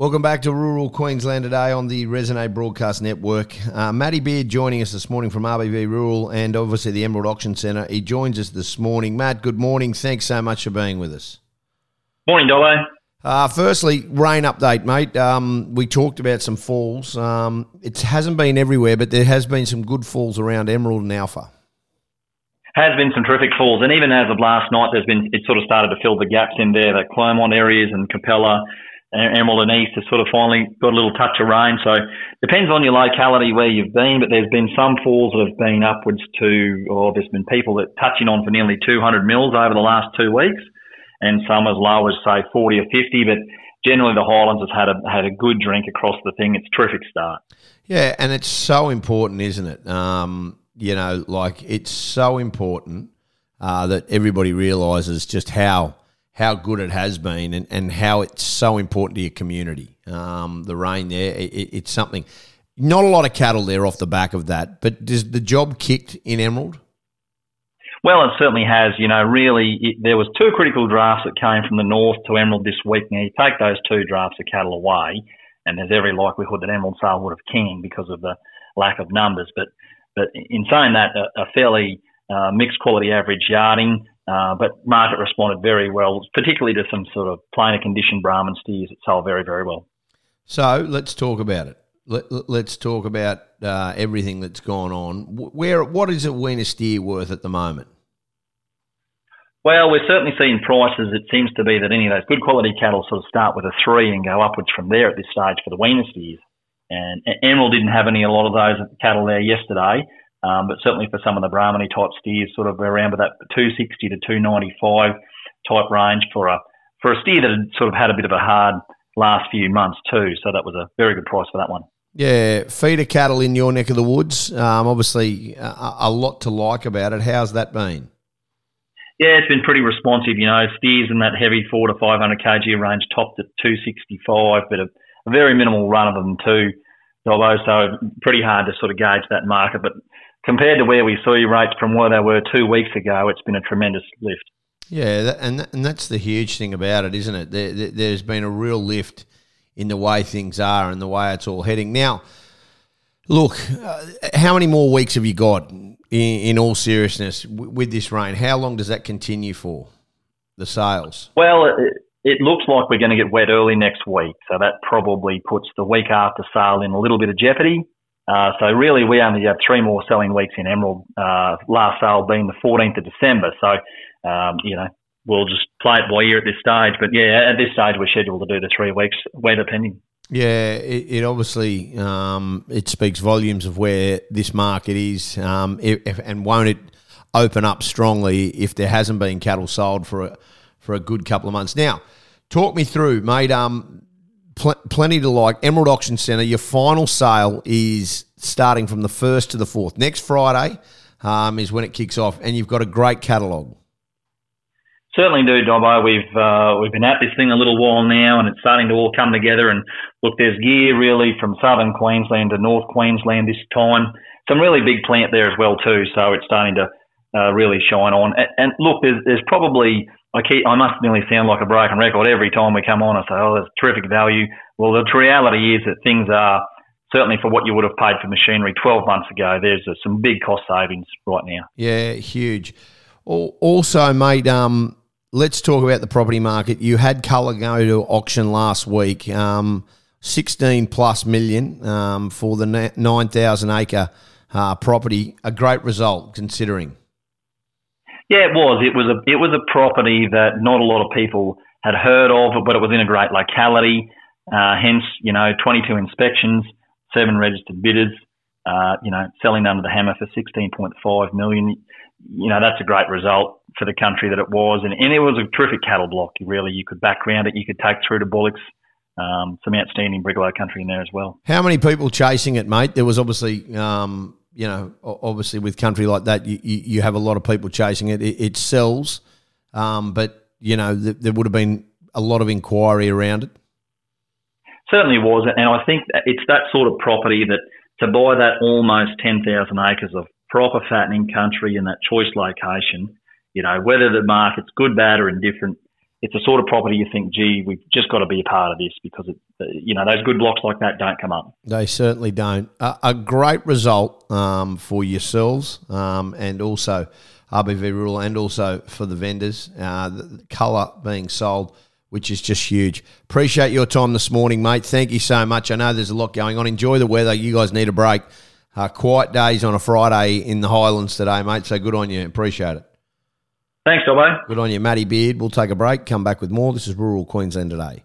Welcome back to Rural Queensland today on the Resonate Broadcast Network. Uh, Matty Beard joining us this morning from RBV Rural and obviously the Emerald Auction Centre. He joins us this morning. Matt, good morning. Thanks so much for being with us. Morning, Dobbo. Uh, firstly, rain update, mate. Um, we talked about some falls. Um, it hasn't been everywhere, but there has been some good falls around Emerald and Alpha. Has been some terrific falls, and even as of last night, there's been it sort of started to fill the gaps in there. The Clermont areas and Capella Emerald and East has sort of finally got a little touch of rain. So depends on your locality where you've been, but there's been some falls that have been upwards to, or there's been people that touching on for nearly 200 mils over the last two weeks, and some as low as say 40 or 50. But generally, the Highlands has had a had a good drink across the thing. It's terrific start. Yeah, and it's so important, isn't it? Um, you know, like it's so important uh, that everybody realises just how how good it has been and, and how it's so important to your community. Um, the rain there, it, it's something. Not a lot of cattle there off the back of that, but does the job kicked in Emerald? Well, it certainly has. You know, really, it, there was two critical drafts that came from the north to Emerald this week. Now, you take those two drafts of cattle away, and there's every likelihood that Emerald sale would have keen because of the lack of numbers. But, but in saying that, a, a fairly uh, mixed quality average yarding, uh, but market responded very well, particularly to some sort of plainer condition Brahman steers that sold very, very well. So let's talk about it. Let, us talk about uh, everything that's gone on. Where, what is a weaner steer worth at the moment? Well, we're certainly seeing prices. It seems to be that any of those good quality cattle sort of start with a three and go upwards from there at this stage for the weaner steers. And Emerald didn't have any a lot of those cattle there yesterday. Um, but certainly for some of the Brahmani type steers, sort of around with that 260 to 295 type range for a for a steer that had sort of had a bit of a hard last few months too. So that was a very good price for that one. Yeah, feeder cattle in your neck of the woods. Um, obviously, a, a, lot to like about it. How's that been? Yeah, it's been pretty responsive. You know, steers in that heavy four to five hundred kg range, topped at two sixty five, but a, a, very minimal run of them too. Although, so pretty hard to sort of gauge that market, but compared to where we saw rates from where they were two weeks ago, it's been a tremendous lift. Yeah, that, and and that's the huge thing about it, isn't it? There, there, there's been a real lift in the way things are and the way it's all heading. Now, look, uh, how many more weeks have you got? In, in all seriousness, w- with this rain, how long does that continue for? The sales. Well, it, it looks like we're going to get wet early next week, so that probably puts the week after sale in a little bit of jeopardy. Uh, so really, we only have three more selling weeks in Emerald. Uh, last sale being the 14th of December. So, um, you know, we'll just play it by ear at this stage. But yeah, at this stage, we're scheduled to do the three weeks, weather pending. Yeah, it, it obviously um, it speaks volumes of where this market is, um, if, and won't it open up strongly if there hasn't been cattle sold for a for a good couple of months. Now, talk me through, mate. Um, pl- plenty to like. Emerald Auction Centre, your final sale is starting from the 1st to the 4th. Next Friday um, is when it kicks off, and you've got a great catalogue. Certainly do, Dobbo. We've uh, we've been at this thing a little while now, and it's starting to all come together. And look, there's gear really from southern Queensland to North Queensland this time. Some really big plant there as well too, so it's starting to uh, really shine on. And, and look, there's, there's probably I keep, I must nearly sound like a broken record every time we come on. I say, oh, there's terrific value. Well, the reality is that things are certainly for what you would have paid for machinery 12 months ago. There's uh, some big cost savings right now. Yeah, huge. Also, mate, um, let's talk about the property market. You had Colour go to auction last week, um, 16 plus million um, for the 9,000 acre uh, property. A great result considering. Yeah, it was. It was a it was a property that not a lot of people had heard of, but it was in a great locality. Uh, hence, you know, 22 inspections, seven registered bidders. Uh, you know, selling under the hammer for 16.5 million. You know, that's a great result for the country that it was, and, and it was a terrific cattle block. Really, you could back around it. You could take through to bullocks. Um, some outstanding brigalow country in there as well. How many people chasing it, mate? There was obviously um, you know, obviously with country like that, you, you have a lot of people chasing it. It, it sells, um, but you know, th- there would have been a lot of inquiry around it. Certainly was, and I think it's that sort of property that to buy that almost ten thousand acres of proper fattening country in that choice location, you know, whether the market's good, bad, or indifferent, it's a sort of property you think, gee, we've just got to be a part of this because it, you know those good blocks like that don't come up. They certainly don't. A, a great result um, for yourselves um, and also RBV Rural and also for the vendors. Uh, the colour being sold, which is just huge. Appreciate your time this morning, mate. Thank you so much. I know there's a lot going on. Enjoy the weather. You guys need a break. Uh, quiet days on a Friday in the Highlands today, mate. So good on you. Appreciate it. Thanks, Dobbo. Good on you, Matty Beard. We'll take a break, come back with more. This is Rural Queensland today.